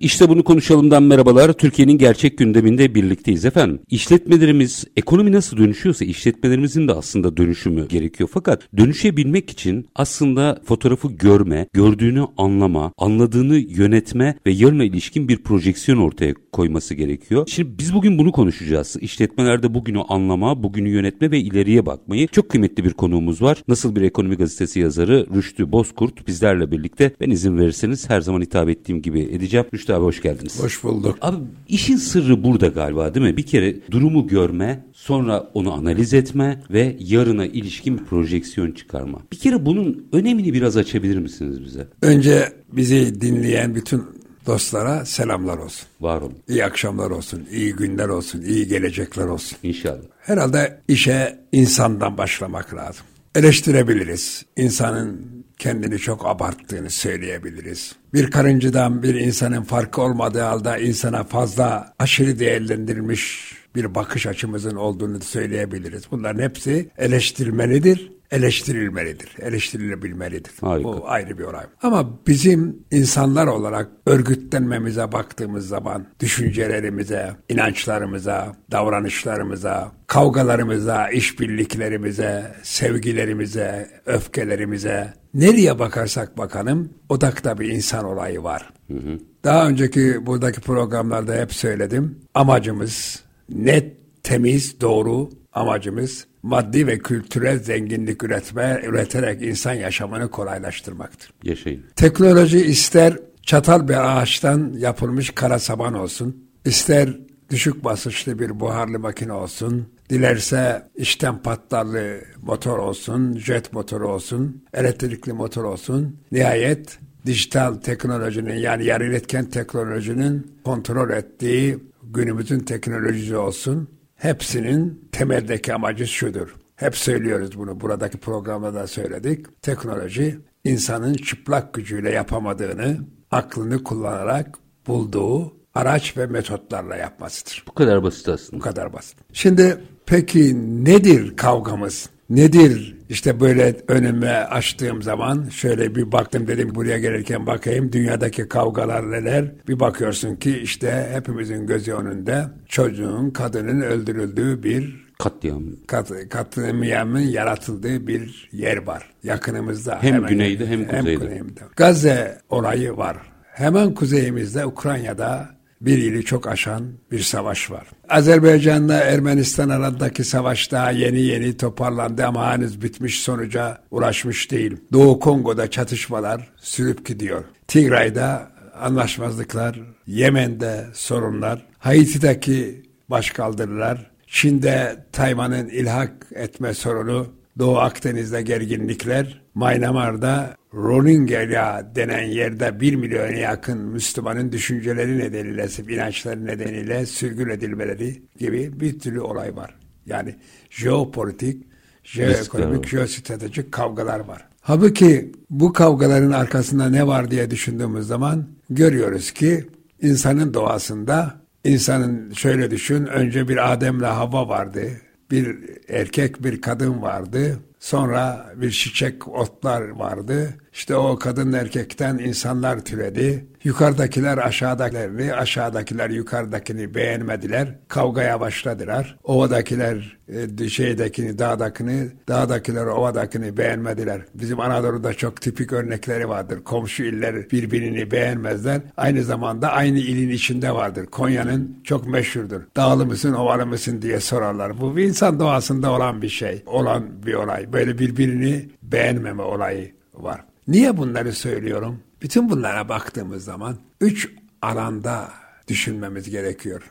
İşte bunu konuşalımdan merhabalar. Türkiye'nin gerçek gündeminde birlikteyiz efendim. İşletmelerimiz ekonomi nasıl dönüşüyorsa işletmelerimizin de aslında dönüşümü gerekiyor. Fakat dönüşebilmek için aslında fotoğrafı görme, gördüğünü anlama, anladığını yönetme ve yarına ilişkin bir projeksiyon ortaya koyması gerekiyor. Şimdi biz bugün bunu konuşacağız. İşletmelerde bugünü anlama, bugünü yönetme ve ileriye bakmayı. Çok kıymetli bir konuğumuz var. Nasıl bir ekonomi gazetesi yazarı Rüştü Bozkurt bizlerle birlikte. Ben izin verirseniz her zaman hitap ettiğim gibi edeceğim. Abi hoş geldiniz. Hoş bulduk. Abi işin sırrı burada galiba değil mi? Bir kere durumu görme, sonra onu analiz etme ve yarına ilişkin bir projeksiyon çıkarma. Bir kere bunun önemini biraz açabilir misiniz bize? Önce bizi dinleyen bütün dostlara selamlar olsun. Var olun. İyi akşamlar olsun, iyi günler olsun, iyi gelecekler olsun. İnşallah. Herhalde işe insandan başlamak lazım. Eleştirebiliriz. İnsanın kendini çok abarttığını söyleyebiliriz. Bir karıncıdan bir insanın farkı olmadığı halde insana fazla aşırı değerlendirilmiş bir bakış açımızın olduğunu söyleyebiliriz. Bunların hepsi eleştirilmelidir, eleştirilmelidir, eleştirilebilmelidir. Harika. Bu ayrı bir olay. Ama bizim insanlar olarak örgütlenmemize baktığımız zaman düşüncelerimize, inançlarımıza, davranışlarımıza, kavgalarımıza, işbirliklerimize, sevgilerimize, öfkelerimize, nereye bakarsak bakalım odakta bir insan olayı var. Hı hı. Daha önceki buradaki programlarda hep söyledim. Amacımız net, temiz, doğru amacımız maddi ve kültürel zenginlik üretme, üreterek insan yaşamını kolaylaştırmaktır. Yaşayın. Teknoloji ister çatal bir ağaçtan yapılmış kara saban olsun, ister düşük basınçlı bir buharlı makine olsun, dilerse içten patlarlı motor olsun, jet motoru olsun, elektrikli motor olsun. Nihayet dijital teknolojinin yani yarı iletken teknolojinin kontrol ettiği günümüzün teknolojisi olsun. Hepsinin temeldeki amacı şudur. Hep söylüyoruz bunu. Buradaki programda da söyledik. Teknoloji insanın çıplak gücüyle yapamadığını aklını kullanarak bulduğu araç ve metotlarla yapmasıdır. Bu kadar basit aslında. Bu kadar basit. Şimdi peki nedir kavgamız? Nedir işte böyle önüme açtığım zaman şöyle bir baktım dedim buraya gelirken bakayım dünyadaki kavgalar neler. Bir bakıyorsun ki işte hepimizin gözü önünde çocuğun kadının öldürüldüğü bir Katliam. kat, katliamın yaratıldığı bir yer var yakınımızda. Hem güneyde hem kuzeyde. Hem kuzeyimde. Gazze olayı var. Hemen kuzeyimizde Ukrayna'da bir ili çok aşan bir savaş var. Azerbaycan'la Ermenistan arasındaki savaş daha yeni yeni toparlandı ama henüz bitmiş sonuca ulaşmış değil. Doğu Kongo'da çatışmalar sürüp gidiyor. Tigray'da anlaşmazlıklar, Yemen'de sorunlar, Haiti'deki başkaldırılar, Çin'de Tayvan'ın ilhak etme sorunu, Doğu Akdeniz'de gerginlikler, Myanmar'da Rohingya denen yerde bir milyona yakın Müslümanın düşünceleri nedeniyle, inançları nedeniyle sürgün edilmeleri gibi bir türlü olay var. Yani jeopolitik, jeoekonomik, jeostratejik kavgalar var. Halbuki bu kavgaların arkasında ne var diye düşündüğümüz zaman görüyoruz ki insanın doğasında insanın şöyle düşün önce bir Adem'le Havva vardı. Bir erkek bir kadın vardı. Sonra bir çiçek otlar vardı. İşte o kadın erkekten insanlar türedi. Yukarıdakiler aşağıdakilerini, aşağıdakiler yukarıdakini beğenmediler. Kavgaya başladılar. Ovadakiler e, şeydekini, dağdakini, dağdakiler ovadakini beğenmediler. Bizim Anadolu'da çok tipik örnekleri vardır. Komşu iller birbirini beğenmezler. Aynı zamanda aynı ilin içinde vardır. Konya'nın çok meşhurdur. Dağlı mısın, ovalı mısın diye sorarlar. Bu bir insan doğasında olan bir şey, olan bir olay. Böyle birbirini beğenmeme olayı var. Niye bunları söylüyorum? Bütün bunlara baktığımız zaman üç alanda düşünmemiz gerekiyor.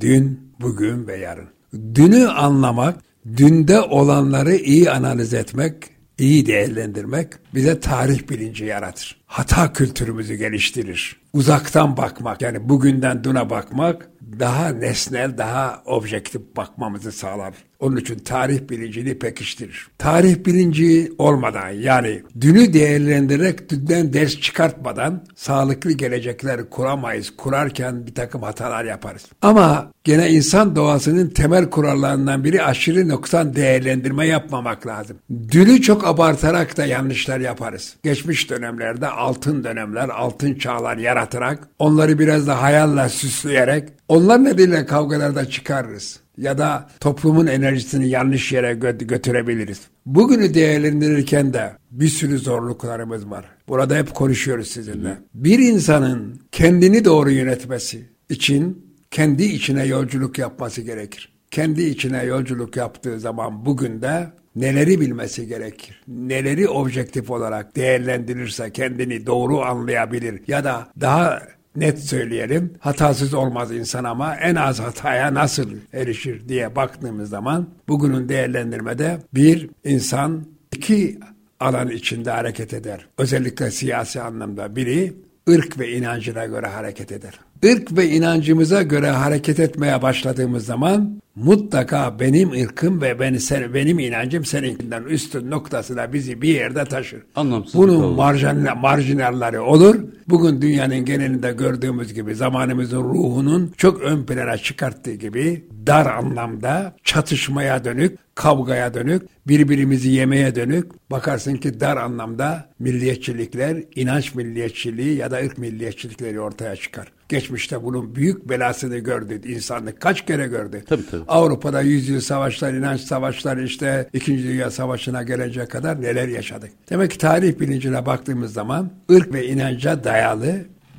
Dün, bugün ve yarın. Dünü anlamak, dünde olanları iyi analiz etmek, iyi değerlendirmek, bize tarih bilinci yaratır. Hata kültürümüzü geliştirir. Uzaktan bakmak yani bugünden duna bakmak daha nesnel, daha objektif bakmamızı sağlar. Onun için tarih bilincini pekiştirir. Tarih bilinci olmadan yani dünü değerlendirerek dünden ders çıkartmadan sağlıklı gelecekler kuramayız. Kurarken bir takım hatalar yaparız. Ama gene insan doğasının temel kurallarından biri aşırı noksan değerlendirme yapmamak lazım. Dünü çok abartarak da yanlışlar yaparız. Geçmiş dönemlerde altın dönemler, altın çağlar yaratarak onları biraz da hayalle süsleyerek onlar nedeniyle kavgalarda çıkarırız ya da toplumun enerjisini yanlış yere gö- götürebiliriz. Bugünü değerlendirirken de bir sürü zorluklarımız var. Burada hep konuşuyoruz sizinle. Bir insanın kendini doğru yönetmesi için kendi içine yolculuk yapması gerekir. Kendi içine yolculuk yaptığı zaman bugün de neleri bilmesi gerekir? Neleri objektif olarak değerlendirirse kendini doğru anlayabilir ya da daha net söyleyelim. Hatasız olmaz insan ama en az hataya nasıl erişir diye baktığımız zaman bugünün değerlendirmede bir insan iki alan içinde hareket eder. Özellikle siyasi anlamda biri ırk ve inancına göre hareket eder. Irk ve inancımıza göre hareket etmeye başladığımız zaman mutlaka benim ırkım ve beni, sen, benim inancım seninkinden üstün noktasına bizi bir yerde taşır. Anlamsız Bunun marjinal, marjinalleri olur. Bugün dünyanın genelinde gördüğümüz gibi zamanımızın ruhunun çok ön plana çıkarttığı gibi dar anlamda çatışmaya dönük, kavgaya dönük, birbirimizi yemeye dönük. Bakarsın ki dar anlamda milliyetçilikler, inanç milliyetçiliği ya da ırk milliyetçilikleri ortaya çıkar. Geçmişte bunun büyük belasını gördü insanlık. Kaç kere gördü. Tabii, tabii. Avrupa'da yüzyıl savaşlar, inanç savaşları işte İkinci Dünya Savaşı'na gelecek kadar neler yaşadık. Demek ki tarih bilincine baktığımız zaman ırk ve inanca dayalı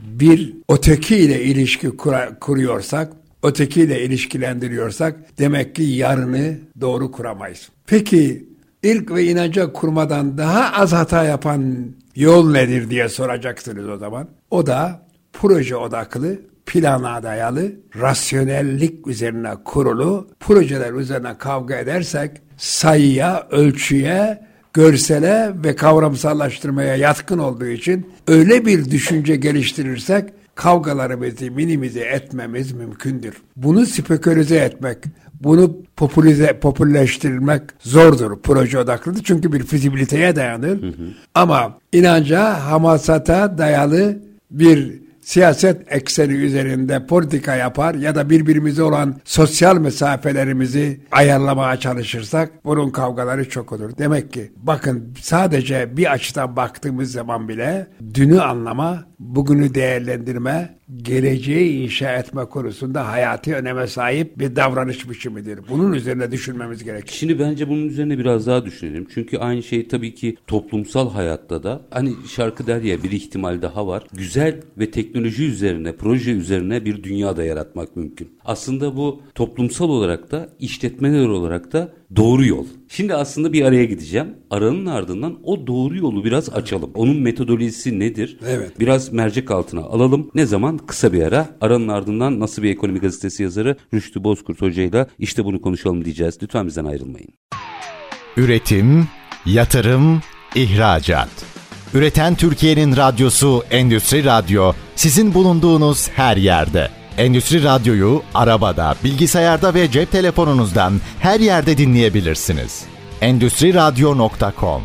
bir öteki ile ilişki kura, kuruyorsak, ötekiyle ilişkilendiriyorsak demek ki yarını doğru kuramayız. Peki ırk ve inanca kurmadan daha az hata yapan yol nedir diye soracaksınız o zaman. O da proje odaklı, plana dayalı, rasyonellik üzerine kurulu projeler üzerine kavga edersek sayıya, ölçüye, görsele ve kavramsallaştırmaya yatkın olduğu için öyle bir düşünce geliştirirsek kavgalarımızı minimize etmemiz mümkündür. Bunu spekülize etmek, bunu popülize, popülleştirmek zordur proje odaklıdır. Çünkü bir fizibiliteye dayanır. Hı hı. Ama inanca, hamasata dayalı bir siyaset ekseni üzerinde politika yapar ya da birbirimize olan sosyal mesafelerimizi ayarlamaya çalışırsak bunun kavgaları çok olur. Demek ki bakın sadece bir açıdan baktığımız zaman bile dünü anlama, bugünü değerlendirme, geleceği inşa etme konusunda hayati öneme sahip bir davranış biçimidir. Bunun üzerine düşünmemiz gerekir. Şimdi bence bunun üzerine biraz daha düşünelim. Çünkü aynı şey tabii ki toplumsal hayatta da hani şarkı der ya bir ihtimal daha var. Güzel ve teknoloji üzerine, proje üzerine bir dünya da yaratmak mümkün. Aslında bu toplumsal olarak da işletmeler olarak da doğru yol. Şimdi aslında bir araya gideceğim. Aranın ardından o doğru yolu biraz açalım. Onun metodolojisi nedir? Evet. Biraz mercek altına alalım. Ne zaman? Kısa bir ara. Aranın ardından nasıl bir ekonomi gazetesi yazarı Rüştü Bozkurt hocayla işte bunu konuşalım diyeceğiz. Lütfen bizden ayrılmayın. Üretim, yatırım, ihracat. Üreten Türkiye'nin radyosu Endüstri Radyo sizin bulunduğunuz her yerde. Endüstri Radyo'yu arabada, bilgisayarda ve cep telefonunuzdan her yerde dinleyebilirsiniz. Endüstri Radyo.com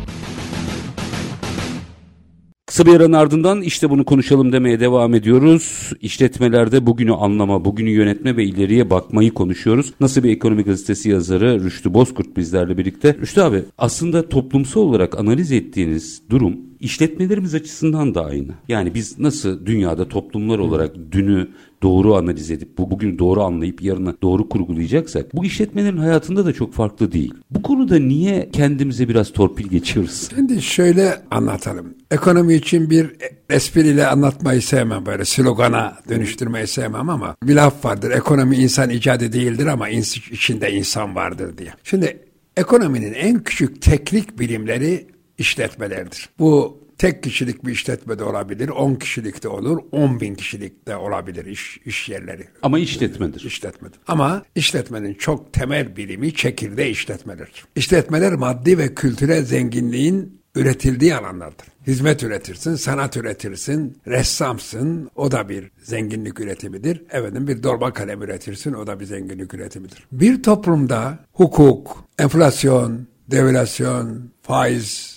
Kısa bir aranın ardından işte bunu konuşalım demeye devam ediyoruz. İşletmelerde bugünü anlama, bugünü yönetme ve ileriye bakmayı konuşuyoruz. Nasıl bir ekonomi gazetesi yazarı Rüştü Bozkurt bizlerle birlikte. Rüştü abi aslında toplumsal olarak analiz ettiğiniz durum işletmelerimiz açısından da aynı. Yani biz nasıl dünyada toplumlar olarak dünü doğru analiz edip bu bugün doğru anlayıp yarını doğru kurgulayacaksak bu işletmelerin hayatında da çok farklı değil. Bu konuda niye kendimize biraz torpil geçiyoruz? Şimdi şöyle anlatalım. Ekonomi için bir espriyle anlatmayı sevmem böyle slogana dönüştürmeyi sevmem ama bir laf vardır. Ekonomi insan icadı değildir ama içinde insan vardır diye. Şimdi ekonominin en küçük teknik bilimleri işletmelerdir. Bu tek kişilik bir işletme de olabilir, 10 kişilik de olur, 10 bin kişilik de olabilir iş, iş yerleri. Ama işletmedir. İşletmedir. Ama işletmenin çok temel bilimi çekirdeği işletmeler. İşletmeler maddi ve kültürel zenginliğin üretildiği alanlardır. Hizmet üretirsin, sanat üretirsin, ressamsın, o da bir zenginlik üretimidir. Efendim bir dolma kalem üretirsin, o da bir zenginlik üretimidir. Bir toplumda hukuk, enflasyon, devalüasyon, faiz,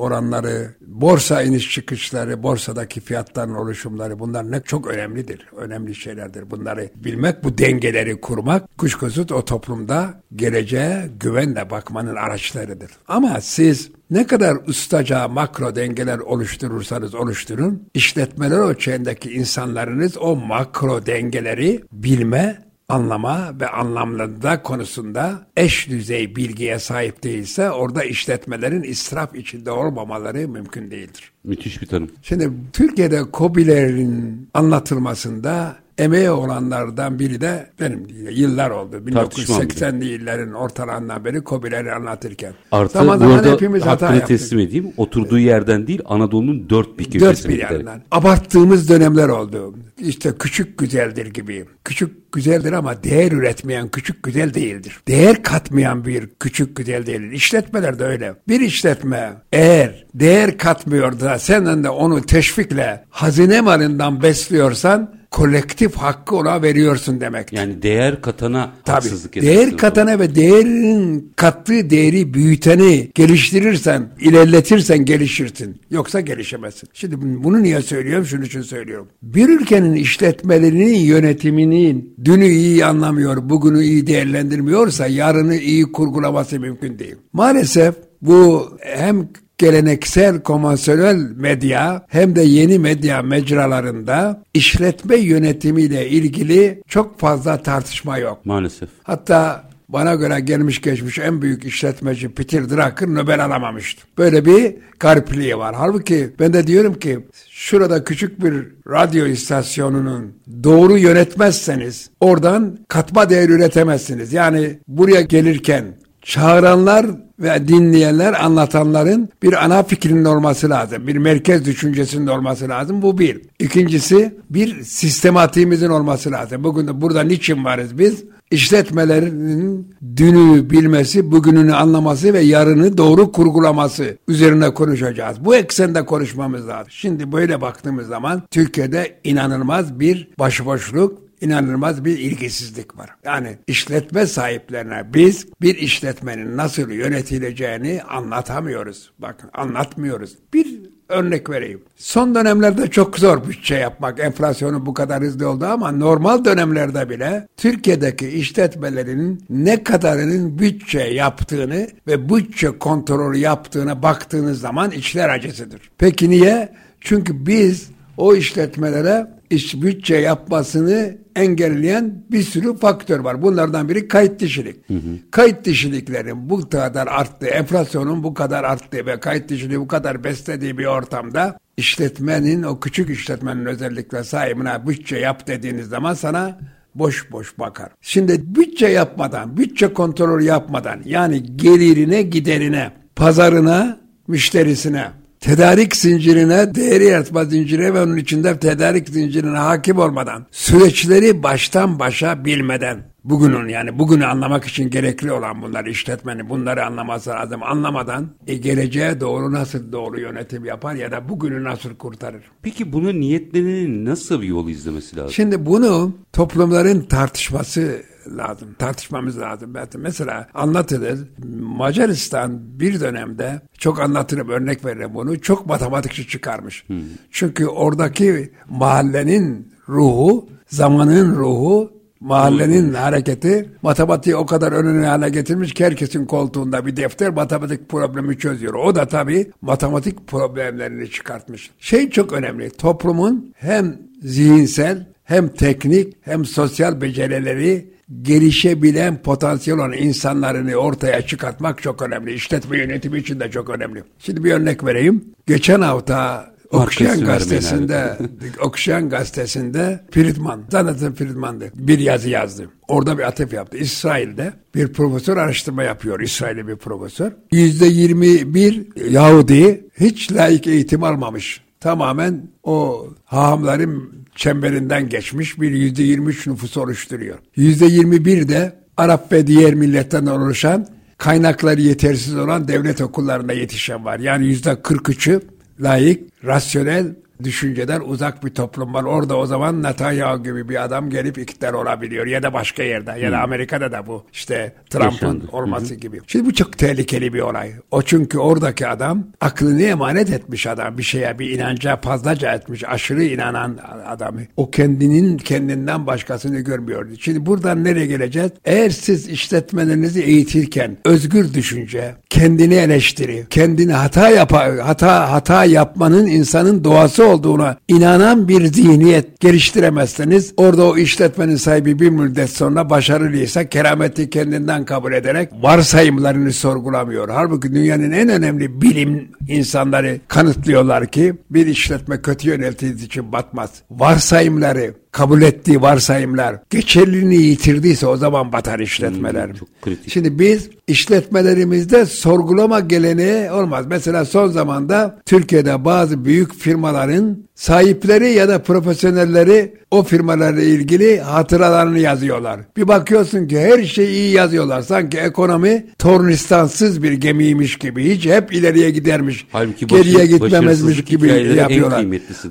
oranları, borsa iniş çıkışları, borsadaki fiyatların oluşumları bunlar ne çok önemlidir. Önemli şeylerdir. Bunları bilmek, bu dengeleri kurmak kuşkusuz o toplumda geleceğe güvenle bakmanın araçlarıdır. Ama siz ne kadar ustaca makro dengeler oluşturursanız oluşturun, işletmeler ölçeğindeki insanlarınız o makro dengeleri bilme anlama ve anlamlılığı konusunda eş düzey bilgiye sahip değilse orada işletmelerin israf içinde olmamaları mümkün değildir. Müthiş bir tanım. Şimdi Türkiye'de COBİ'lerin anlatılmasında emeği olanlardan biri de benim yıllar oldu. 1980'li yılların ortalarından beri COBİ'leri anlatırken. Artı zaman zaman hepimiz hata hakkını yaptık. teslim edeyim. Oturduğu yerden değil Anadolu'nun dört bir köşesinde. Dört bir yerden. Abarttığımız dönemler oldu. İşte küçük güzeldir gibi. Küçük güzeldir ama değer üretmeyen küçük güzel değildir. Değer katmayan bir küçük güzel değildir. İşletmeler de öyle. Bir işletme eğer değer katmıyor da senden de onu teşvikle hazine malından besliyorsan kolektif hakkı ona veriyorsun demek. Yani değer katana Tabii, haksızlık Değer katana ve değerin kattığı değeri büyüteni geliştirirsen, ilerletirsen gelişirsin. Yoksa gelişemezsin. Şimdi bunu niye söylüyorum? Şunun için söylüyorum. Bir ülkenin işletmelerinin yönetiminin dünü iyi anlamıyor, bugünü iyi değerlendirmiyorsa yarını iyi kurgulaması mümkün değil. Maalesef bu hem geleneksel konvansiyonel medya hem de yeni medya mecralarında işletme yönetimiyle ilgili çok fazla tartışma yok. Maalesef. Hatta bana göre gelmiş geçmiş en büyük işletmeci Peter Drucker Nobel alamamıştı. Böyle bir garipliği var. Halbuki ben de diyorum ki şurada küçük bir radyo istasyonunun doğru yönetmezseniz oradan katma değer üretemezsiniz. Yani buraya gelirken çağıranlar ve dinleyenler, anlatanların bir ana fikrinin olması lazım. Bir merkez düşüncesinin olması lazım. Bu bir. İkincisi bir sistematiğimizin olması lazım. Bugün de burada niçin varız biz? İşletmelerinin dünü bilmesi, bugününü anlaması ve yarını doğru kurgulaması üzerine konuşacağız. Bu eksende konuşmamız lazım. Şimdi böyle baktığımız zaman Türkiye'de inanılmaz bir başıboşluk, inanılmaz bir ilgisizlik var. Yani işletme sahiplerine biz bir işletmenin nasıl yönetileceğini anlatamıyoruz. Bakın anlatmıyoruz. Bir örnek vereyim. Son dönemlerde çok zor bütçe yapmak. Enflasyonu bu kadar hızlı oldu ama normal dönemlerde bile Türkiye'deki işletmelerin ne kadarının bütçe yaptığını ve bütçe kontrolü yaptığına baktığınız zaman içler acısıdır. Peki niye? Çünkü biz o işletmelere iş bütçe yapmasını engelleyen bir sürü faktör var. Bunlardan biri kayıt dişilik. Hı hı. Kayıt dişiliklerin bu kadar arttığı, enflasyonun bu kadar arttığı ve kayıt dişiliği bu kadar beslediği bir ortamda işletmenin, o küçük işletmenin özellikle sahibine bütçe yap dediğiniz zaman sana boş boş bakar. Şimdi bütçe yapmadan, bütçe kontrolü yapmadan yani gelirine, giderine, pazarına, müşterisine tedarik zincirine, değeri yaratma zincirine ve onun içinde tedarik zincirine hakim olmadan, süreçleri baştan başa bilmeden, bugünün yani bugünü anlamak için gerekli olan bunlar işletmenin bunları anlaması lazım. Anlamadan e, geleceğe doğru nasıl doğru yönetim yapar ya da bugünü nasıl kurtarır? Peki bunu niyetlerinin nasıl bir yol izlemesi lazım? Şimdi bunu toplumların tartışması lazım. Tartışmamız lazım. Mesela anlatılır. Macaristan bir dönemde çok anlatırım örnek veririm bunu. Çok matematikçi çıkarmış. Hmm. Çünkü oradaki mahallenin ruhu, zamanın ruhu mahallenin hareketi matematiği o kadar önüne hale getirmiş ki herkesin koltuğunda bir defter matematik problemi çözüyor. O da tabii matematik problemlerini çıkartmış. Şey çok önemli. Toplumun hem zihinsel hem teknik hem sosyal becerileri gelişebilen potansiyel olan insanlarını ortaya çıkartmak çok önemli. İşletme yönetimi için de çok önemli. Şimdi bir örnek vereyim. Geçen hafta Okşayan gazetesinde Okşayan gazetesinde Friedman, Jonathan Friedman'dı. Bir yazı yazdı. Orada bir atıf yaptı. İsrail'de bir profesör araştırma yapıyor. İsrail'de bir profesör. Yüzde yirmi bir Yahudi hiç layık eğitim almamış. Tamamen o hahamların çemberinden geçmiş bir yüzde yirmi üç nüfus oluşturuyor. Yüzde yirmi bir de Arap ve diğer milletten oluşan kaynakları yetersiz olan devlet okullarında yetişen var. Yani yüzde 43'ü layık, rasyonel düşünceden uzak bir toplum var. Orada o zaman Netanyahu gibi bir adam gelip iktidar olabiliyor ya da başka yerde ya da Amerika'da da bu işte Trump'ın olması gibi. Şimdi bu çok tehlikeli bir olay. O çünkü oradaki adam aklını emanet etmiş adam bir şeye bir inanca fazlaca etmiş aşırı inanan adamı. O kendinin kendinden başkasını görmüyor. Şimdi buradan nereye geleceğiz? Eğer siz işletmelerinizi eğitirken özgür düşünce, kendini eleştiri, kendini hata yapa hata hata yapmanın insanın doğası olduğuna inanan bir zihniyet geliştiremezseniz orada o işletmenin sahibi bir müddet sonra başarılıysa kerameti kendinden kabul ederek varsayımlarını sorgulamıyor. Halbuki dünyanın en önemli bilim insanları kanıtlıyorlar ki bir işletme kötü yönetildiği için batmaz. Varsayımları kabul ettiği varsayımlar geçerliliğini yitirdiyse o zaman batar işletmeler. Hmm, çok kritik. Şimdi biz işletmelerimizde sorgulama geleneği olmaz. Mesela son zamanda Türkiye'de bazı büyük firmaların sahipleri ya da profesyonelleri o firmalarla ilgili hatıralarını yazıyorlar. Bir bakıyorsun ki her şeyi iyi yazıyorlar. Sanki ekonomi tornistansız bir gemiymiş gibi. Hiç hep ileriye gidermiş. Halbuki geriye gitmemezmiş gibi yapıyorlar.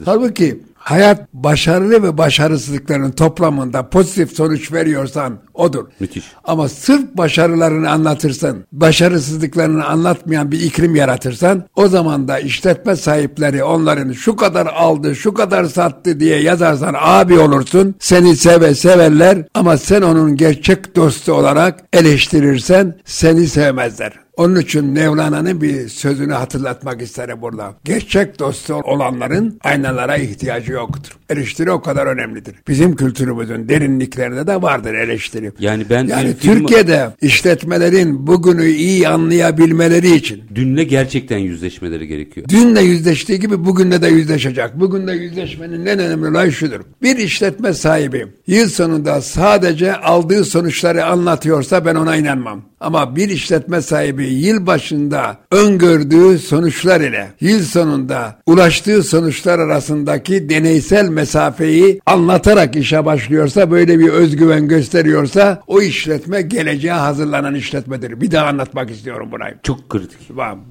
Halbuki hayat başarılı ve başarısızlıkların toplamında pozitif sonuç veriyorsan odur. Müthiş. Ama sırf başarılarını anlatırsan, başarısızlıklarını anlatmayan bir iklim yaratırsan o zaman da işletme sahipleri onların şu kadar aldı, şu kadar sattı diye yazarsan abi olursun. Seni seve severler ama sen onun gerçek dostu olarak eleştirirsen seni sevmezler. Onun için Mevlana'nın bir sözünü hatırlatmak isterim burada. Gerçek dostu olanların aynalara ihtiyacı yoktur. Eleştiri o kadar önemlidir. Bizim kültürümüzün derinliklerinde de vardır eleştiri. Yani ben yani Türkiye'de işletmelerin bugünü iyi anlayabilmeleri için dünle gerçekten yüzleşmeleri gerekiyor. Dünle yüzleştiği gibi bugünle de yüzleşecek. Bugünle yüzleşmenin en önemli olay şudur. Bir işletme sahibi yıl sonunda sadece aldığı sonuçları anlatıyorsa ben ona inanmam. Ama bir işletme sahibi yıl başında öngördüğü sonuçlar ile yıl sonunda ulaştığı sonuçlar arasındaki deneysel mesafeyi anlatarak işe başlıyorsa böyle bir özgüven gösteriyorsa o işletme geleceğe hazırlanan işletmedir. Bir daha anlatmak istiyorum burayı. Çok kritik.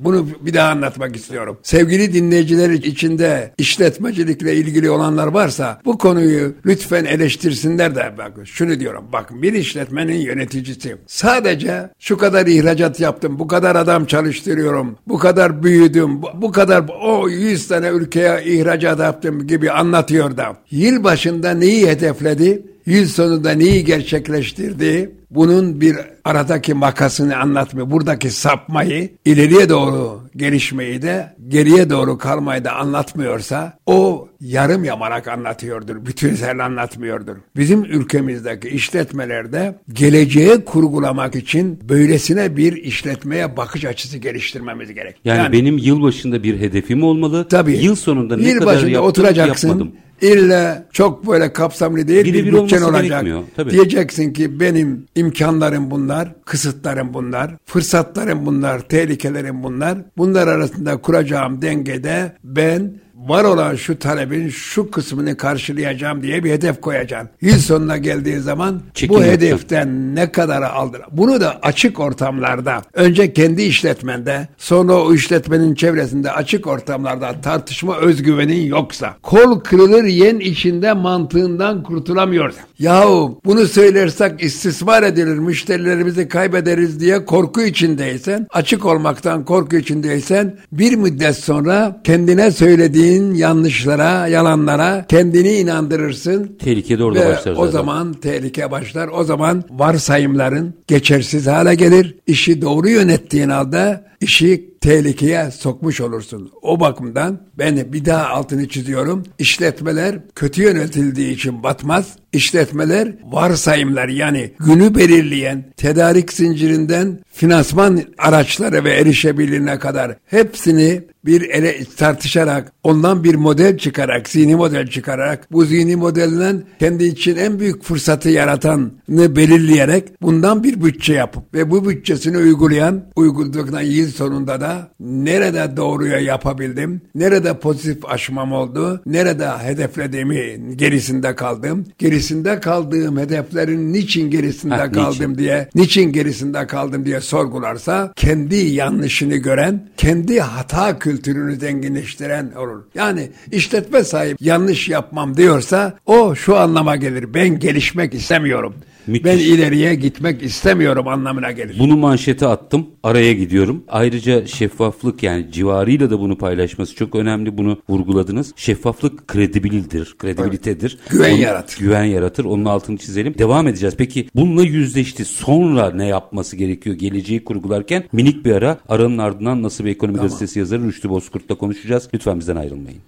Bunu bir daha anlatmak istiyorum. Sevgili dinleyiciler içinde işletmecilikle ilgili olanlar varsa bu konuyu lütfen eleştirsinler de bak şunu diyorum. Bakın bir işletmenin yöneticisi sadece şu kadar ihracat yaptım, bu kadar adam çalıştırıyorum, bu kadar büyüdüm, bu, kadar o 100 tane ülkeye ihracat yaptım gibi anlatıyor da. Yıl başında neyi hedefledi? Yıl sonunda neyi gerçekleştirdi? Bunun bir aradaki makasını anlatmıyor. Buradaki sapmayı, ileriye doğru gelişmeyi de, geriye doğru kalmayı da anlatmıyorsa o yarım yamarak anlatıyordur. Bütünsel anlatmıyordur. Bizim ülkemizdeki işletmelerde geleceği kurgulamak için böylesine bir işletmeye bakış açısı geliştirmemiz gerek. Yani, yani benim yılbaşında bir hedefim olmalı. Tabii. Yıl sonunda ne yıl kadar yaptım, oturacaksın. Yapmadım. İlla çok böyle kapsamlı değil bir, bir bütçen olacak. Tabii. Diyeceksin ki benim imkanlarım bunlar, kısıtlarım bunlar, fırsatlarım bunlar, tehlikelerim bunlar. Bunlar arasında kuracağım dengede ben var olan şu talebin şu kısmını karşılayacağım diye bir hedef koyacaksın. Yıl sonuna geldiği zaman Çekim bu hedeften ne kadar aldın? Bunu da açık ortamlarda, önce kendi işletmende, sonra o işletmenin çevresinde açık ortamlarda tartışma özgüvenin yoksa, kol kırılır yen içinde mantığından kurtulamıyorsa, yahu bunu söylersek istismar edilir, müşterilerimizi kaybederiz diye korku içindeysen, açık olmaktan korku içindeysen, bir müddet sonra kendine söylediğin söylediğin yanlışlara, yalanlara kendini inandırırsın. Tehlike de orada ve başlar zaten. O zaman tehlike başlar. O zaman varsayımların geçersiz hale gelir. İşi doğru yönettiğin halde işi tehlikeye sokmuş olursun. O bakımdan ben bir daha altını çiziyorum. İşletmeler kötü yönetildiği için batmaz. İşletmeler varsayımlar yani günü belirleyen tedarik zincirinden finansman araçları ve erişebilirliğine kadar hepsini bir ele tartışarak ondan bir model çıkarak zihni model çıkararak bu zihni modelden kendi için en büyük fırsatı yaratanı belirleyerek bundan bir bütçe yapıp ve bu bütçesini uygulayan uyguladıktan yıl sonunda da nerede doğruya yapabildim nerede pozitif aşmam oldu nerede hedeflediğimi gerisinde kaldım geri gerisinde kaldığım hedeflerin niçin gerisinde Ha, kaldım niçin? diye, niçin gerisinde kaldım diye sorgularsa kendi yanlışını gören, kendi hata kültürünü zenginleştiren olur. Yani işletme sahibi yanlış yapmam diyorsa o şu anlama gelir. Ben gelişmek istemiyorum. Müthiş. Ben ileriye gitmek istemiyorum anlamına gelir. Bunu manşete attım. Araya gidiyorum. Ayrıca şeffaflık yani civarıyla da bunu paylaşması çok önemli. Bunu vurguladınız. Şeffaflık kredibildir, kredibilitedir. Güven Onu- yaratır. Güven yaratır. Onun altını çizelim. Devam edeceğiz. Peki bununla yüzleşti. Sonra ne yapması gerekiyor? Geleceği kurgularken minik bir ara. Aranın ardından nasıl bir ekonomi gazetesi yazarı Rüştü Bozkurt'la konuşacağız. Lütfen bizden ayrılmayın.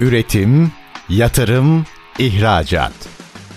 Üretim, yatırım, ihracat.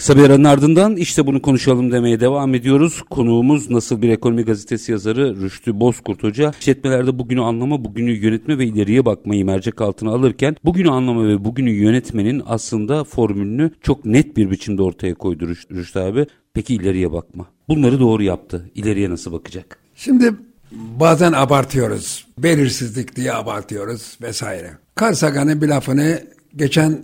Kısa bir aranın ardından işte bunu konuşalım demeye devam ediyoruz. Konuğumuz Nasıl Bir Ekonomi Gazetesi yazarı Rüştü Bozkurt Hoca. İşletmelerde bugünü anlama, bugünü yönetme ve ileriye bakmayı mercek altına alırken bugünü anlama ve bugünü yönetmenin aslında formülünü çok net bir biçimde ortaya koydu Rüş- Rüştü abi. Peki ileriye bakma. Bunları doğru yaptı. İleriye nasıl bakacak? Şimdi bazen abartıyoruz. Belirsizlik diye abartıyoruz vesaire. Carl Sagan'ın bir lafını geçen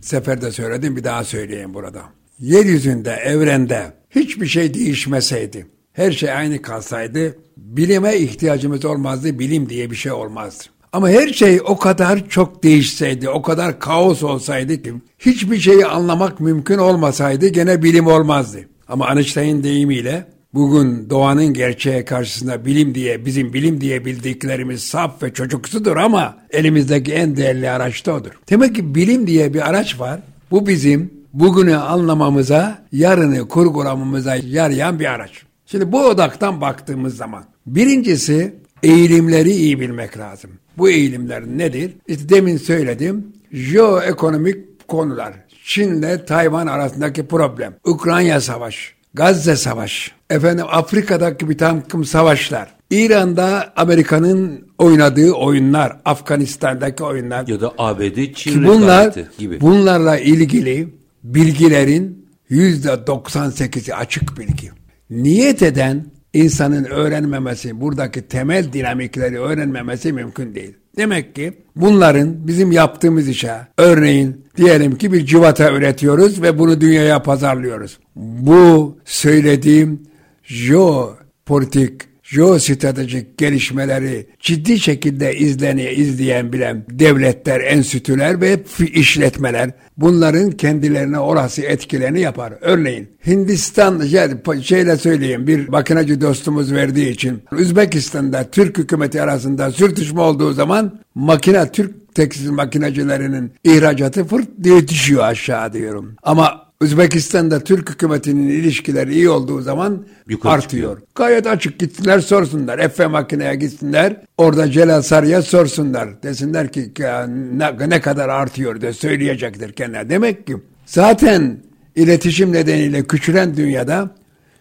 seferde söyledim bir daha söyleyeyim burada. Yeryüzünde, evrende hiçbir şey değişmeseydi, her şey aynı kalsaydı bilime ihtiyacımız olmazdı, bilim diye bir şey olmazdı. Ama her şey o kadar çok değişseydi, o kadar kaos olsaydı ki hiçbir şeyi anlamak mümkün olmasaydı gene bilim olmazdı. Ama Einstein deyimiyle bugün doğanın gerçeğe karşısında bilim diye, bizim bilim diye bildiklerimiz saf ve çocuksudur ama elimizdeki en değerli araç da odur. Demek ki bilim diye bir araç var. Bu bizim bugünü anlamamıza, yarını kurgulamamıza yarayan bir araç. Şimdi bu odaktan baktığımız zaman birincisi eğilimleri iyi bilmek lazım. Bu eğilimler nedir? İşte demin söyledim. Jeoekonomik konular. Çin'le Tayvan arasındaki problem. Ukrayna savaşı. Gazze savaşı. Efendim Afrika'daki bir takım savaşlar. İran'da Amerika'nın oynadığı oyunlar. Afganistan'daki oyunlar. Ya da ABD Çin bunlar gibi. bunlarla ilgili bilgilerin yüzde 98'i açık bilgi. Niyet eden insanın öğrenmemesi, buradaki temel dinamikleri öğrenmemesi mümkün değil. Demek ki bunların bizim yaptığımız işe, örneğin diyelim ki bir civata üretiyoruz ve bunu dünyaya pazarlıyoruz. Bu söylediğim jeopolitik jeostratejik gelişmeleri ciddi şekilde izleniyor, izleyen bilen devletler, enstitüler ve işletmeler bunların kendilerine orası etkilerini yapar. Örneğin Hindistan yani şeyle söyleyeyim bir makinacı dostumuz verdiği için Üzbekistan'da Türk hükümeti arasında sürtüşme olduğu zaman makine Türk tekstil makinacılarının ihracatı fırt diye düşüyor aşağı diyorum. Ama Özbekistan'da Türk hükümetinin ilişkileri iyi olduğu zaman Yukarı artıyor. Gayet açık gitsinler sorsunlar. Efe makineye gitsinler. Orada Celal Sarı'ya sorsunlar. Desinler ki ne, ne kadar artıyor de söyleyecektir kendine. Demek ki zaten iletişim nedeniyle küçülen dünyada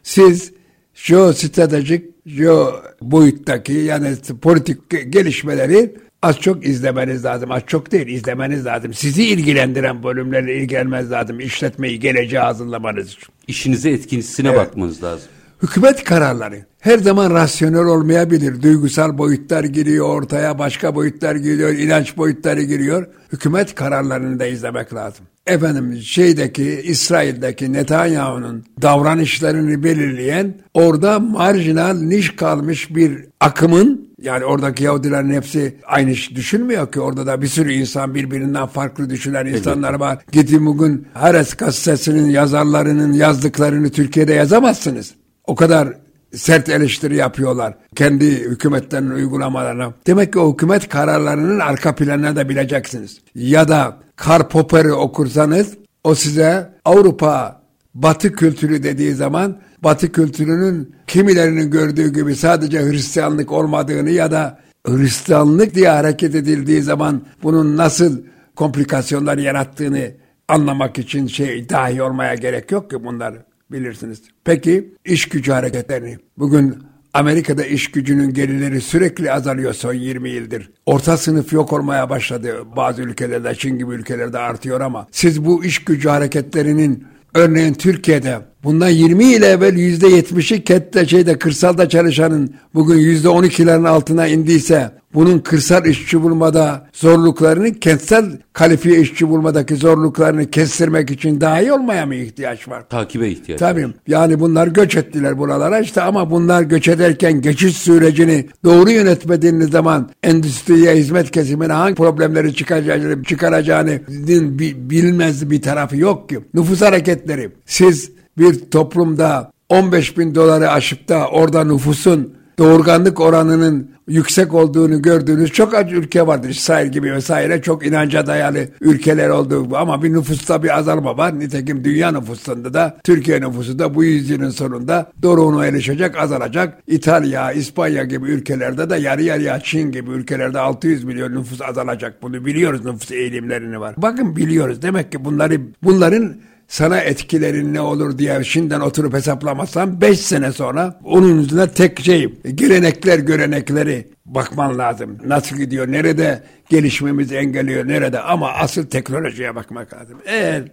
siz jeostratejik, jeo boyuttaki yani politik gelişmeleri az çok izlemeniz lazım. Az çok değil izlemeniz lazım. Sizi ilgilendiren bölümlerle ilgilenmeniz lazım. İşletmeyi geleceğe hazırlamanız için. İşinize etkinisine bakmanız lazım. Hükümet kararları her zaman rasyonel olmayabilir. Duygusal boyutlar giriyor ortaya, başka boyutlar giriyor, inanç boyutları giriyor. Hükümet kararlarını da izlemek lazım. Efendim şeydeki İsrail'deki Netanyahu'nun davranışlarını belirleyen orada marjinal niş kalmış bir akımın yani oradaki Yahudilerin hepsi aynı iş düşünmüyor ki. Orada da bir sürü insan birbirinden farklı düşünen insanlar var. Gidin bugün Hares gazetesinin yazarlarının yazdıklarını Türkiye'de yazamazsınız. O kadar sert eleştiri yapıyorlar kendi hükümetlerinin uygulamalarına. Demek ki o hükümet kararlarının arka planını da bileceksiniz. Ya da Karl Popper'i okursanız o size Avrupa Batı kültürü dediği zaman Batı kültürünün kimilerinin gördüğü gibi sadece Hristiyanlık olmadığını ya da Hristiyanlık diye hareket edildiği zaman bunun nasıl komplikasyonlar yarattığını anlamak için şey dahi olmaya gerek yok ki bunlar bilirsiniz. Peki iş gücü hareketlerini bugün Amerika'da iş gücünün gelirleri sürekli azalıyor son 20 yıldır. Orta sınıf yok olmaya başladı. Bazı ülkelerde, Çin gibi ülkelerde artıyor ama siz bu iş gücü hareketlerinin örneğin Türkiye'de Bundan 20 yıl evvel %70'i kette şeyde kırsalda çalışanın bugün %12'lerin altına indiyse bunun kırsal işçi bulmada zorluklarını kentsel kalifiye işçi bulmadaki zorluklarını kestirmek için daha iyi olmaya mı ihtiyaç var? Takibe ihtiyaç Tabii. var. Yani bunlar göç ettiler buralara işte ama bunlar göç ederken geçiş sürecini doğru yönetmediğiniz zaman endüstriye hizmet kesimine hangi problemleri çıkaracağını, çıkaracağını bilmez bir tarafı yok ki. Nüfus hareketleri. Siz bir toplumda 15 bin doları aşıp da orada nüfusun doğurganlık oranının yüksek olduğunu gördüğünüz çok az ülke vardır. İsrail gibi vesaire çok inanca dayalı ülkeler olduğu ama bir nüfusta bir azalma var. Nitekim dünya nüfusunda da Türkiye nüfusu da bu yüzyılın sonunda doğruğuna erişecek, azalacak. İtalya, İspanya gibi ülkelerde de yarı yarıya Çin gibi ülkelerde 600 milyon nüfus azalacak. Bunu biliyoruz nüfus eğilimlerini var. Bakın biliyoruz. Demek ki bunları bunların sana etkilerin ne olur diye şimdiden oturup hesaplamazsan 5 sene sonra onun yüzüne tek şey gelenekler görenekleri bakman lazım. Nasıl gidiyor, nerede gelişmemizi engelliyor, nerede ama asıl teknolojiye bakmak lazım. Eğer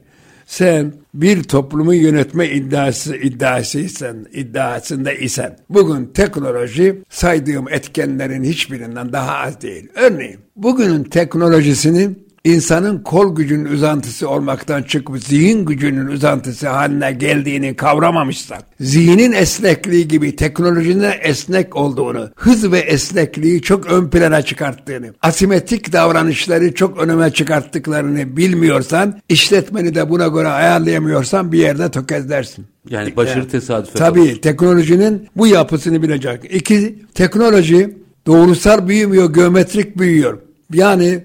sen bir toplumu yönetme iddiası iddiasıysan, iddiasında isen bugün teknoloji saydığım etkenlerin hiçbirinden daha az değil. Örneğin bugünün teknolojisini insanın kol gücünün uzantısı olmaktan çıkıp zihin gücünün uzantısı haline geldiğini kavramamışlar. Zihnin esnekliği gibi teknolojinin esnek olduğunu, hız ve esnekliği çok ön plana çıkarttığını, asimetrik davranışları çok önüme çıkarttıklarını bilmiyorsan, işletmeni de buna göre ayarlayamıyorsan bir yerde tökezlersin. Yani başarı tesadüfe Tabii kalır. teknolojinin bu yapısını bilecek. İki, teknoloji doğrusal büyümüyor, geometrik büyüyor. Yani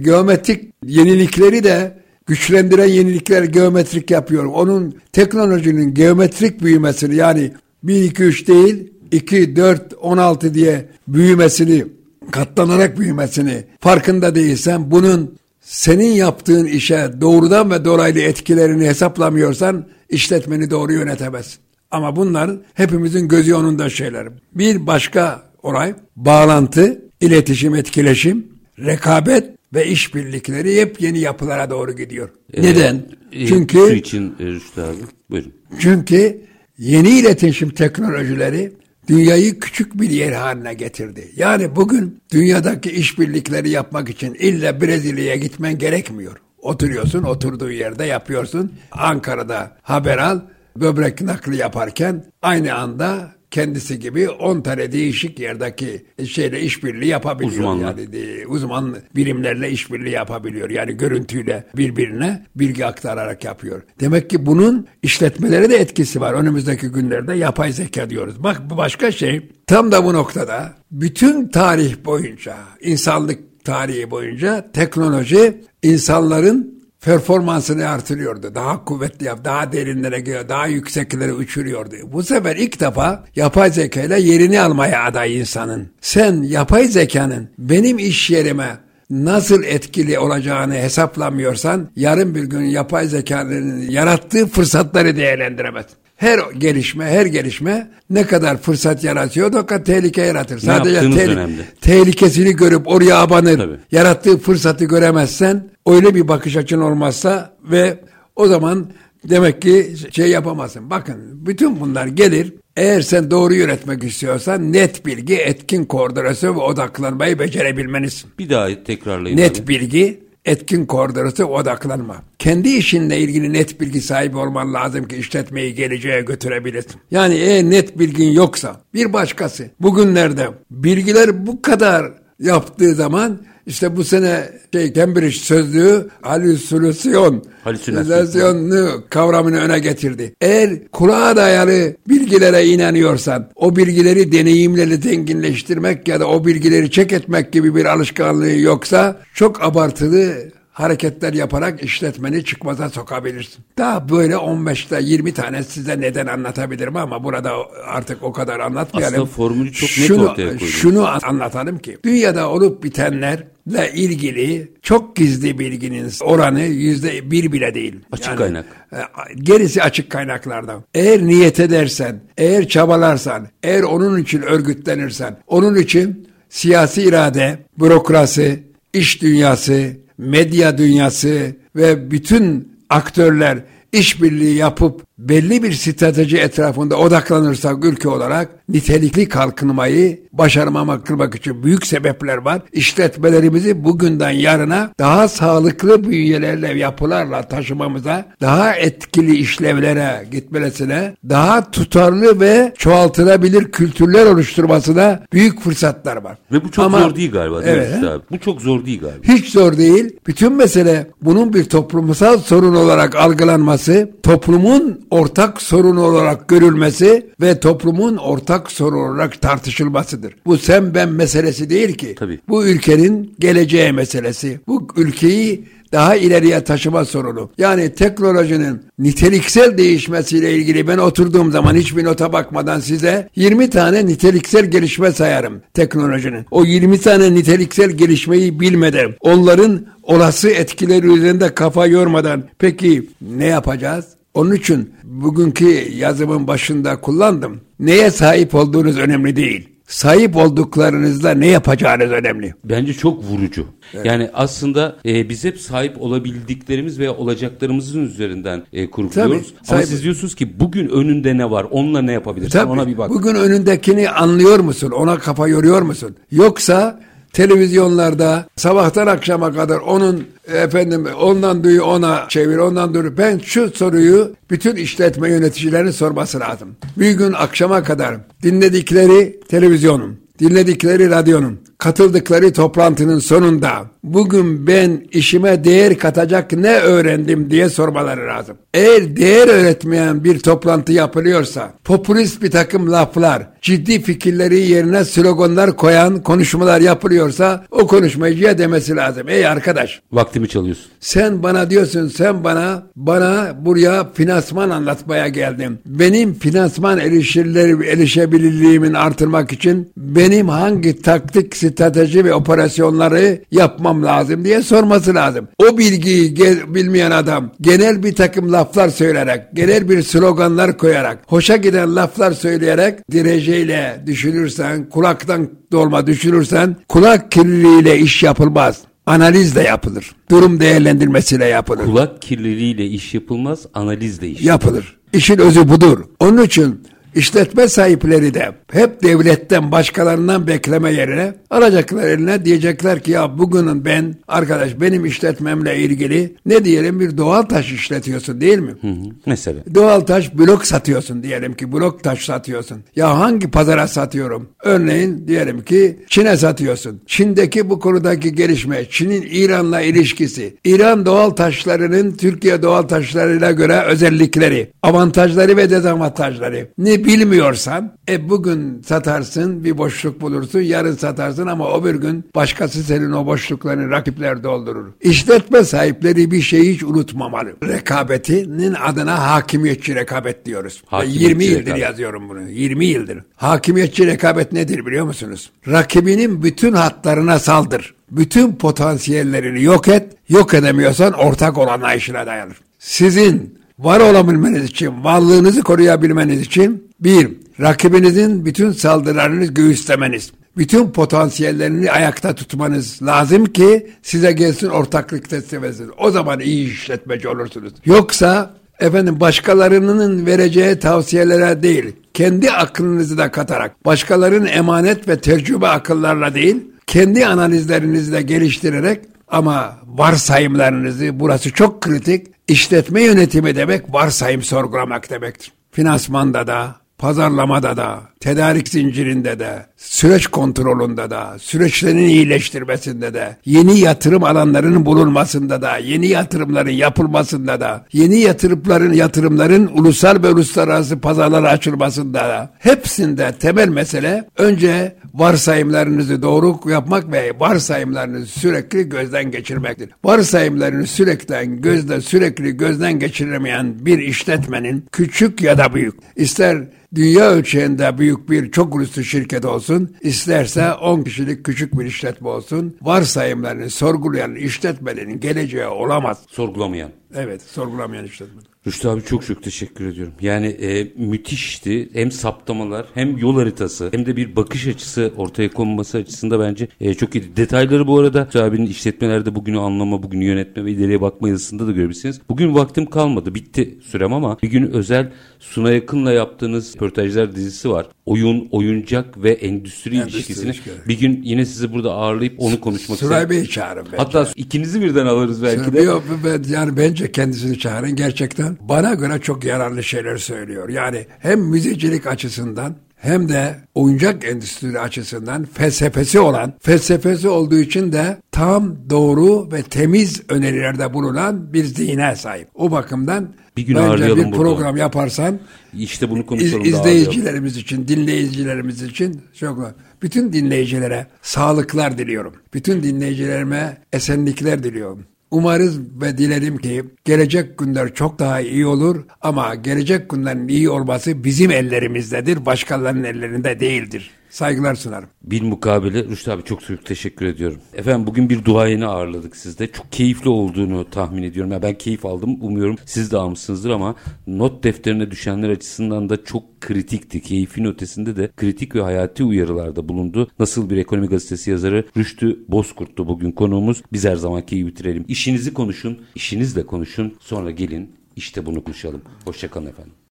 geometrik yenilikleri de güçlendiren yenilikler geometrik yapıyorum. Onun teknolojinin geometrik büyümesini yani 1 2 3 değil 2 4 16 diye büyümesini katlanarak büyümesini farkında değilsen bunun senin yaptığın işe doğrudan ve dolaylı etkilerini hesaplamıyorsan işletmeni doğru yönetemezsin. Ama bunlar hepimizin gözü onunda şeyler. Bir başka olay bağlantı, iletişim, etkileşim, rekabet ve işbirlikleri hep yeni yapılara doğru gidiyor. Ee, Neden? E, çünkü şu için e, Rüştü abi buyurun. Çünkü yeni iletişim teknolojileri dünyayı küçük bir yer haline getirdi. Yani bugün dünyadaki işbirlikleri yapmak için illa Brezilya'ya gitmen gerekmiyor. Oturuyorsun, oturduğu yerde yapıyorsun. Ankara'da haber al, böbrek nakli yaparken aynı anda kendisi gibi 10 tane değişik yerdeki şeyle işbirliği yapabiliyor. Uzmanlar. Yani uzman birimlerle işbirliği yapabiliyor. Yani görüntüyle birbirine bilgi aktararak yapıyor. Demek ki bunun işletmelere de etkisi var. Önümüzdeki günlerde yapay zeka diyoruz. Bak bu başka şey. Tam da bu noktada bütün tarih boyunca, insanlık tarihi boyunca teknoloji insanların performansını artırıyordu. Daha kuvvetli yap, daha derinlere gidiyor, daha yükseklere uçuruyordu. Bu sefer ilk defa yapay zeka ile yerini almaya aday insanın. Sen yapay zekanın benim iş yerime nasıl etkili olacağını hesaplamıyorsan yarın bir gün yapay zekanın yarattığı fırsatları değerlendiremez her gelişme, her gelişme ne kadar fırsat yaratıyor o kadar tehlike yaratır. Sadece te- tehlikesini görüp oraya abanır. Tabii. Yarattığı fırsatı göremezsen öyle bir bakış açın olmazsa ve o zaman demek ki şey yapamazsın. Bakın bütün bunlar gelir. Eğer sen doğru yönetmek istiyorsan net bilgi, etkin koordinasyon ve odaklanmayı becerebilmelisin. Bir daha tekrarlayın. Net abi. bilgi, etkin koordinasyon odaklanma. Kendi işinle ilgili net bilgi sahibi olman lazım ki işletmeyi geleceğe götürebilesin. Yani eğer net bilgin yoksa bir başkası bugünlerde bilgiler bu kadar yaptığı zaman işte bu sene şey Cambridge sözlüğü halüsinasyon, halüsinasyonu kavramını öne getirdi. Eğer kulağa dayalı bilgilere inanıyorsan, o bilgileri deneyimleri zenginleştirmek ya da o bilgileri çek etmek gibi bir alışkanlığı yoksa çok abartılı hareketler yaparak işletmeni çıkmaza sokabilirsin. Daha böyle 15'te 20 tane size neden anlatabilirim ama burada artık o kadar anlatmayalım. Aslında formülü çok net şunu, ortaya koydum. Şunu anlatalım ki dünyada olup bitenler ile ilgili çok gizli bilginin oranı yüzde bir bile değil. Açık yani, kaynak. E, gerisi açık kaynaklardan. Eğer niyet edersen, eğer çabalarsan, eğer onun için örgütlenirsen, onun için siyasi irade, bürokrasi, iş dünyası, medya dünyası ve bütün aktörler işbirliği yapıp belli bir strateji etrafında odaklanırsak ülke olarak nitelikli kalkınmayı başarmamak için büyük sebepler var. İşletmelerimizi bugünden yarına daha sağlıklı bünyelerle, yapılarla taşımamıza, daha etkili işlevlere gitmesine, daha tutarlı ve çoğaltılabilir kültürler oluşturmasına büyük fırsatlar var. Ve bu çok Ama, zor değil galiba. Değil evet. Abi? Bu çok zor değil galiba. Hiç zor değil. Bütün mesele bunun bir toplumsal sorun olarak algılanması, toplumun ortak sorun olarak görülmesi ve toplumun ortak sorun olarak tartışılmasıdır. Bu sen ben meselesi değil ki. Tabii. Bu ülkenin geleceği meselesi. Bu ülkeyi daha ileriye taşıma sorunu. Yani teknolojinin niteliksel değişmesiyle ilgili ben oturduğum zaman hiçbir nota bakmadan size 20 tane niteliksel gelişme sayarım teknolojinin. O 20 tane niteliksel gelişmeyi bilmeden, onların olası etkileri üzerinde kafa yormadan peki ne yapacağız? Onun için bugünkü yazımın başında kullandım. Neye sahip olduğunuz önemli değil. Sahip olduklarınızda ne yapacağınız önemli. Bence çok vurucu. Evet. Yani aslında e, biz hep sahip olabildiklerimiz veya olacaklarımızın üzerinden e, kurguluyoruz. Tabii, Ama siz diyorsunuz ki bugün önünde ne var? Onunla ne yapabilirsin? Tabii, Ona bir bak. Bugün önündekini anlıyor musun? Ona kafa yoruyor musun? Yoksa televizyonlarda sabahtan akşama kadar onun efendim ondan duyu ona çevir ondan duyu. Ben şu soruyu bütün işletme yöneticilerinin sorması lazım. Bir gün akşama kadar dinledikleri televizyonun, dinledikleri radyonun, katıldıkları toplantının sonunda bugün ben işime değer katacak ne öğrendim diye sormaları lazım. Eğer değer öğretmeyen bir toplantı yapılıyorsa, popülist bir takım laflar, ciddi fikirleri yerine sloganlar koyan konuşmalar yapılıyorsa o konuşmacıya demesi lazım. Ey arkadaş. Vaktimi çalıyorsun. Sen bana diyorsun sen bana bana buraya finansman anlatmaya geldin. Benim finansman erişirleri, erişebilirliğimin artırmak için benim hangi taktik strateji ve operasyonları yapmam lazım diye sorması lazım. O bilgiyi bilmeyen adam genel bir takım laflar söyleyerek, genel bir sloganlar koyarak, hoşa giden laflar söyleyerek dereceyle düşünürsen, kulaktan dolma düşünürsen kulak kirliliğiyle iş yapılmaz analizle yapılır. Durum değerlendirmesiyle yapılır. Kulak kirliliğiyle iş yapılmaz, analizle iş yapılır. yapılır. İşin özü budur. Onun için İşletme sahipleri de hep devletten başkalarından bekleme yerine alacaklar eline diyecekler ki ya bugünün ben arkadaş benim işletmemle ilgili ne diyelim bir doğal taş işletiyorsun değil mi? Hı hı, mesela. Doğal taş blok satıyorsun diyelim ki blok taş satıyorsun. Ya hangi pazara satıyorum? Örneğin diyelim ki Çin'e satıyorsun. Çin'deki bu konudaki gelişme, Çin'in İran'la ilişkisi, İran doğal taşlarının Türkiye doğal taşlarıyla göre özellikleri, avantajları ve dezavantajları ne bilmiyorsan e bugün satarsın bir boşluk bulursun yarın satarsın ama o bir gün başkası senin o boşluklarını rakipler doldurur. İşletme sahipleri bir şeyi hiç unutmamalı. Rekabetinin adına hakimiyetçi rekabet diyoruz. Hakimiyetçi 20 yıldır rekabet. yazıyorum bunu. 20 yıldır. Hakimiyetçi rekabet nedir biliyor musunuz? Rakibinin bütün hatlarına saldır. Bütün potansiyellerini yok et. Yok edemiyorsan ortak olan işine dayanır. Sizin var olabilmeniz için, varlığınızı koruyabilmeniz için bir, rakibinizin bütün saldırılarını göğüslemeniz, bütün potansiyellerini ayakta tutmanız lazım ki size gelsin ortaklık teslim. O zaman iyi işletmeci olursunuz. Yoksa efendim başkalarının vereceği tavsiyelere değil, kendi aklınızı da katarak, başkalarının emanet ve tecrübe akıllarla değil, kendi analizlerinizle geliştirerek ama varsayımlarınızı burası çok kritik. İşletme yönetimi demek varsayım sorgulamak demektir. Finansmanda da, pazarlamada da, tedarik zincirinde de, süreç kontrolünde de, süreçlerin iyileştirmesinde de, yeni yatırım alanlarının bulunmasında da, yeni yatırımların yapılmasında da, yeni yatırımların yatırımların ulusal ve uluslararası pazarlara açılmasında da, hepsinde temel mesele önce varsayımlarınızı doğru yapmak ve varsayımlarınızı sürekli gözden geçirmektir. Varsayımlarını sürekli gözde sürekli gözden geçiremeyen bir işletmenin küçük ya da büyük ister dünya ölçeğinde büyük bir çok uluslu şirket olsun olsun, isterse 10 kişilik küçük bir işletme olsun, varsayımlarını sorgulayan işletmenin geleceği olamaz. Sorgulamayan. Evet, sorgulamayan işletme. Rüştü abi çok çok teşekkür ediyorum. Yani e, müthişti. Hem saptamalar hem yol haritası hem de bir bakış açısı ortaya konması açısında bence e, çok iyi. Detayları bu arada Rüştü abinin işletmelerde bugünü anlama, bugünü yönetme ve ileriye bakma yazısında da görebilirsiniz. Bugün vaktim kalmadı. Bitti sürem ama bir gün özel Suna Yakın'la yaptığınız röportajlar dizisi var. Oyun, oyuncak ve endüstri, Endüstri ilişkisini ilişkileri. bir gün yine sizi burada ağırlayıp onu konuşmak Suray isterim. Bey'i çağırın. Hatta ikinizi birden alırız belki de. Yok, ben, yani bence kendisini çağırın gerçekten. Bana göre çok yararlı şeyler söylüyor. Yani hem müzecilik açısından hem de oyuncak endüstri açısından felsefesi olan, felsefesi olduğu için de tam doğru ve temiz önerilerde bulunan bir zihne sahip. O bakımdan Bir gün bence bir burada. program yaparsan İşte bunu iz- konuşalım. da ağırlayalım. izleyicilerimiz için, dinleyicilerimiz için çok bütün dinleyicilere sağlıklar diliyorum. Bütün dinleyicilerime esenlikler diliyorum. Umarız ve dilerim ki gelecek günler çok daha iyi olur ama gelecek günlerin iyi olması bizim ellerimizdedir, başkalarının ellerinde değildir. Saygılar sunarım. Bir mukabele Rüştü abi çok çok teşekkür ediyorum. Efendim bugün bir duayeni ağırladık sizde. Çok keyifli olduğunu tahmin ediyorum. Ya ben keyif aldım. Umuyorum siz de almışsınızdır ama not defterine düşenler açısından da çok kritikti. Keyfin ötesinde de kritik ve hayati uyarılarda bulundu. Nasıl bir ekonomi gazetesi yazarı Rüştü Bozkurt'tu bugün konuğumuz. Biz her zamanki gibi bitirelim. İşinizi konuşun, işinizle konuşun. Sonra gelin işte bunu konuşalım. Hoşçakalın efendim.